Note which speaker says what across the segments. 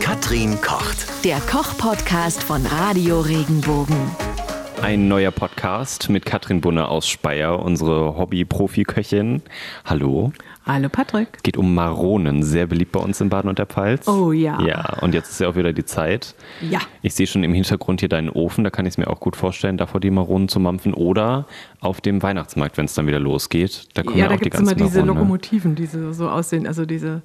Speaker 1: Katrin kocht.
Speaker 2: Der Koch-Podcast von Radio Regenbogen.
Speaker 3: Ein neuer Podcast mit Katrin Bunne aus Speyer, unsere Hobby-Profi-Köchin. Hallo.
Speaker 4: Hallo Patrick.
Speaker 3: Geht um Maronen, sehr beliebt bei uns in Baden und der Pfalz.
Speaker 4: Oh ja.
Speaker 3: Ja, und jetzt ist ja auch wieder die Zeit.
Speaker 4: Ja.
Speaker 3: Ich sehe schon im Hintergrund hier deinen Ofen, da kann ich es mir auch gut vorstellen, davor die Maronen zu mampfen. Oder auf dem Weihnachtsmarkt, wenn es dann wieder losgeht. Da kommen ja,
Speaker 4: Ja, da
Speaker 3: auch die
Speaker 4: gibt es
Speaker 3: ganzen
Speaker 4: immer diese
Speaker 3: Maronen. ne?
Speaker 4: Lokomotiven, die so so aussehen, also diese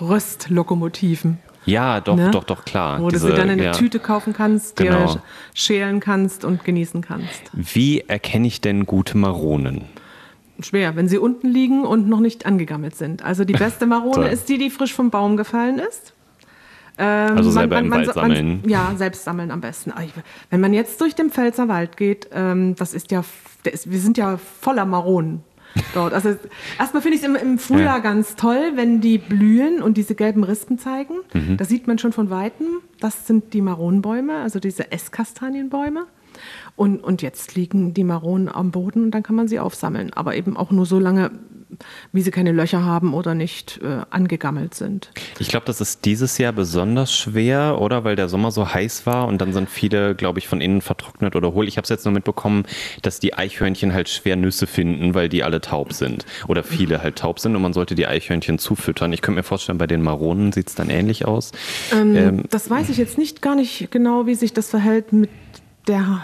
Speaker 4: Röstlokomotiven.
Speaker 3: Ja, doch,
Speaker 4: ne?
Speaker 3: doch, doch, klar.
Speaker 4: Wo
Speaker 3: Diese-
Speaker 4: du sie dann in der
Speaker 3: ja.
Speaker 4: Tüte kaufen kannst,
Speaker 3: Genau.
Speaker 4: dir schälen kannst und genießen kannst.
Speaker 3: Wie erkenne ich denn gute Maronen?
Speaker 4: Schwer, wenn sie unten liegen und noch nicht angegammelt sind. Also die beste Marone ist die, die frisch vom Baum gefallen ist. Ähm,
Speaker 3: Also selber im Wald sammeln.
Speaker 4: ja, selbst sammeln am besten. Ah, Wenn man jetzt durch den Pfälzer Wald geht, ähm, das ist ja, ist, wir sind ja voller Maronen dort. Also erstmal finde ich es im, im Frühjahr
Speaker 3: Ja.
Speaker 4: ganz toll, wenn die blühen und diese gelben Rispen zeigen.
Speaker 3: Mhm.
Speaker 4: Da sieht man schon von Weitem, das sind die Maronenbäume, also diese Esskastanienbäume. Und, und jetzt liegen die Maronen am Boden und dann kann man sie aufsammeln. Aber eben auch nur so lange, wie sie keine Löcher haben oder nicht äh, angegammelt sind.
Speaker 3: Ich glaube, das ist dieses Jahr besonders schwer, oder? Weil der Sommer so heiß war und dann sind viele, glaube ich, von innen vertrocknet oder hohl. Ich habe es jetzt nur mitbekommen, dass die Eichhörnchen halt schwer Nüsse finden, weil die alle taub sind. Oder viele halt taub sind und man sollte die Eichhörnchen zufüttern. Ich könnte mir vorstellen, bei den Maronen sieht es dann ähnlich aus. Ähm,
Speaker 4: Das weiß ich jetzt nicht gar nicht genau, wie sich das verhält mit der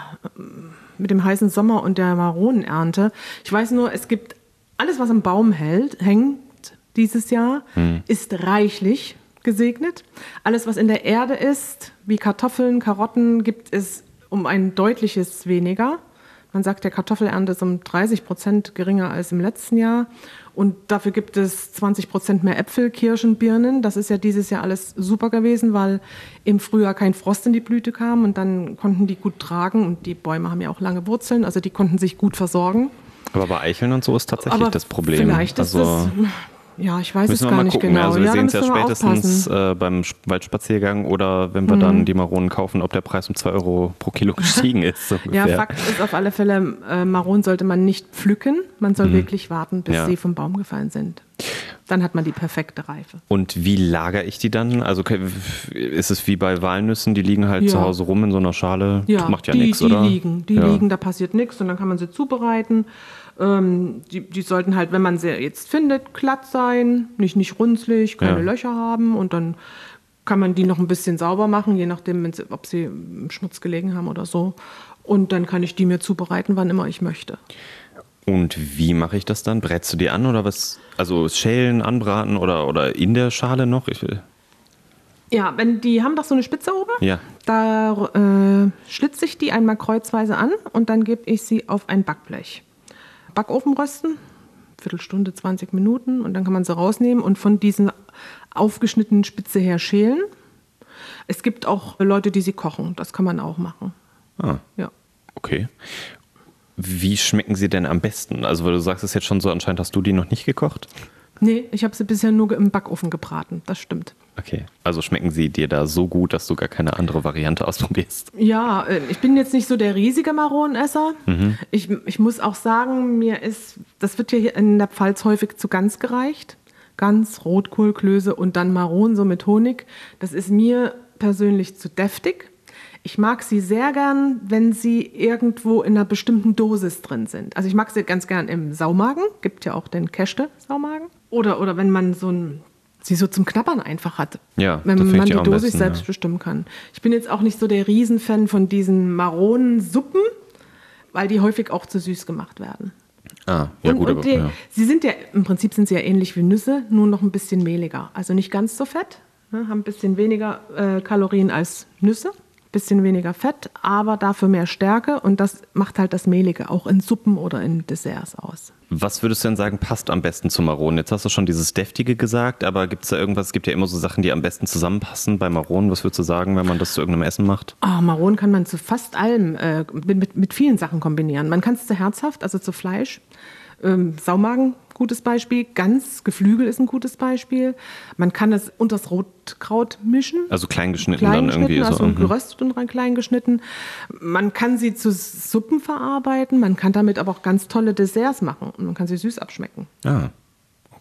Speaker 4: mit dem heißen Sommer und der Maronenernte. Ich weiß nur, es gibt alles, was am Baum hält, hängt dieses Jahr, ist reichlich gesegnet. Alles, was in der Erde ist, wie Kartoffeln, Karotten, gibt es um ein deutliches weniger. Man sagt, der Kartoffelernte ist um 30 Prozent geringer als im letzten Jahr. Und dafür gibt es 20 Prozent mehr Äpfel, Kirschen, Birnen. Das ist ja dieses Jahr alles super gewesen, weil im Frühjahr kein Frost in die Blüte kam und dann konnten die gut tragen. Und die Bäume haben ja auch lange Wurzeln, also die konnten sich gut versorgen.
Speaker 3: Aber bei Eicheln und so ist tatsächlich
Speaker 4: Aber
Speaker 3: das Problem.
Speaker 4: Vielleicht ist
Speaker 3: also,
Speaker 4: es. Ja, ich weiß es gar
Speaker 3: mal
Speaker 4: nicht
Speaker 3: gucken.
Speaker 4: genau.
Speaker 3: Also wir
Speaker 4: ja,
Speaker 3: sehen es ja spätestens äh, beim Waldspaziergang oder wenn wir dann die Maronen kaufen, ob der Preis um 2 Euro pro Kilo gestiegen ist. So
Speaker 4: Ja. Fakt ist auf alle Fälle, äh, Maronen sollte man nicht pflücken. Man soll wirklich warten, bis
Speaker 3: Mhm. Ja.
Speaker 4: sie vom Baum gefallen sind. Dann hat man die perfekte Reife.
Speaker 3: Und wie lagere ich die dann? Also ist es wie bei Walnüssen, die liegen halt
Speaker 4: Ja.
Speaker 3: zu Hause rum in so einer Schale? Macht ja
Speaker 4: die,
Speaker 3: nichts,
Speaker 4: die
Speaker 3: oder?
Speaker 4: liegen, die
Speaker 3: ja.
Speaker 4: liegen, da passiert nichts und dann kann man sie zubereiten. Ähm, die, die sollten halt, wenn man sie jetzt findet, glatt sein, nicht, nicht runzlig, keine
Speaker 3: Ja.
Speaker 4: Löcher haben und dann kann man die noch ein bisschen sauber machen, je nachdem, ob sie im Schmutz gelegen haben oder so. Und dann kann ich die mir zubereiten, wann immer ich möchte.
Speaker 3: Und wie mache ich das dann? Brätst du die an oder was? Also schälen, anbraten oder, oder in der Schale noch? Ich will.
Speaker 4: Ja, wenn die haben doch so eine Spitze oben.
Speaker 3: Ja.
Speaker 4: Da äh, schlitze ich die einmal kreuzweise an und dann gebe ich sie auf ein Backblech. Backofen rösten, Viertelstunde, 20 Minuten und dann kann man sie rausnehmen und von diesen aufgeschnittenen Spitze her schälen. Es gibt auch Leute, die sie kochen. Das kann man auch machen.
Speaker 3: Ah,
Speaker 4: Ja.
Speaker 3: okay. Wie schmecken sie denn am besten? Also, weil du sagst es jetzt schon so, anscheinend hast du die noch nicht gekocht.
Speaker 4: Nee, ich habe sie bisher nur im Backofen gebraten. Das stimmt.
Speaker 3: Okay. Also schmecken sie dir da so gut, dass du gar keine andere Variante ausprobierst.
Speaker 4: Ja, äh, ich bin jetzt nicht so der riesige Maronenesser. Ich, ich muss auch sagen, mir ist, das wird ja hier in der Pfalz häufig zu Gans gereicht. Gans, Rotkohl, Klöße und dann Maronen so mit Honig. Das ist mir persönlich zu deftig. Ich mag sie sehr gern, wenn sie irgendwo in einer bestimmten Dosis drin sind. Also ich mag sie ganz gern im Saumagen. Gibt ja auch den Käste-Saumagen. Oder, oder wenn man so ein, sie so zum Knabbern einfach hat.
Speaker 3: Ja,
Speaker 4: wenn man die Dosis
Speaker 3: besten,
Speaker 4: selbst
Speaker 3: ja.
Speaker 4: bestimmen kann. Ich bin jetzt auch nicht so der Riesenfan von diesen Maronensuppen, weil die häufig auch zu süß gemacht werden.
Speaker 3: Ah, ja
Speaker 4: und,
Speaker 3: gut,
Speaker 4: und
Speaker 3: aber
Speaker 4: die,
Speaker 3: ja.
Speaker 4: sie sind ja, im Prinzip sind sie ja ähnlich wie Nüsse, nur noch ein bisschen mehliger. Also nicht ganz so fett, ne, haben ein bisschen weniger äh, Kalorien als Nüsse, bisschen weniger Fett, aber dafür mehr Stärke und das macht halt das Mehlige auch in Suppen oder in Desserts aus.
Speaker 3: Was würdest du denn sagen, passt am besten zu Maronen? Jetzt hast du schon dieses Deftige gesagt, aber gibt es da irgendwas, es gibt ja immer so Sachen, die am besten zusammenpassen bei Maronen. Was würdest du sagen, wenn man das zu irgendeinem Essen macht?
Speaker 4: Ah, Maronen kann man zu fast allem, äh, mit, mit, mit vielen Sachen kombinieren. Man kann es zu herzhaft, also zu Fleisch. Ähm, Saumagen, gutes Beispiel. Ganz Geflügel ist ein gutes Beispiel. Man kann es unter das Rotkraut mischen.
Speaker 3: Also kleingeschnitten
Speaker 4: klein
Speaker 3: dann irgendwie.
Speaker 4: Also
Speaker 3: so,
Speaker 4: geröstet und dann klein. Man kann sie zu Suppen verarbeiten. Man kann damit aber auch ganz tolle Desserts machen. Und man kann sie süß abschmecken.
Speaker 3: Ah.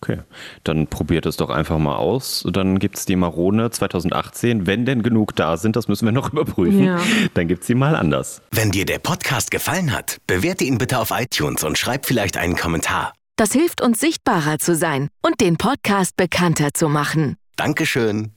Speaker 3: Okay, dann probiert es doch einfach mal aus. Dann gibt es die Marone 2018. Wenn denn genug da sind, das müssen wir noch überprüfen.
Speaker 4: Ja.
Speaker 3: Dann gibt es sie mal anders.
Speaker 1: Wenn dir der Podcast gefallen hat, bewerte ihn bitte auf iTunes und schreib vielleicht einen Kommentar.
Speaker 2: Das hilft uns sichtbarer zu sein und den Podcast bekannter zu machen.
Speaker 1: Dankeschön.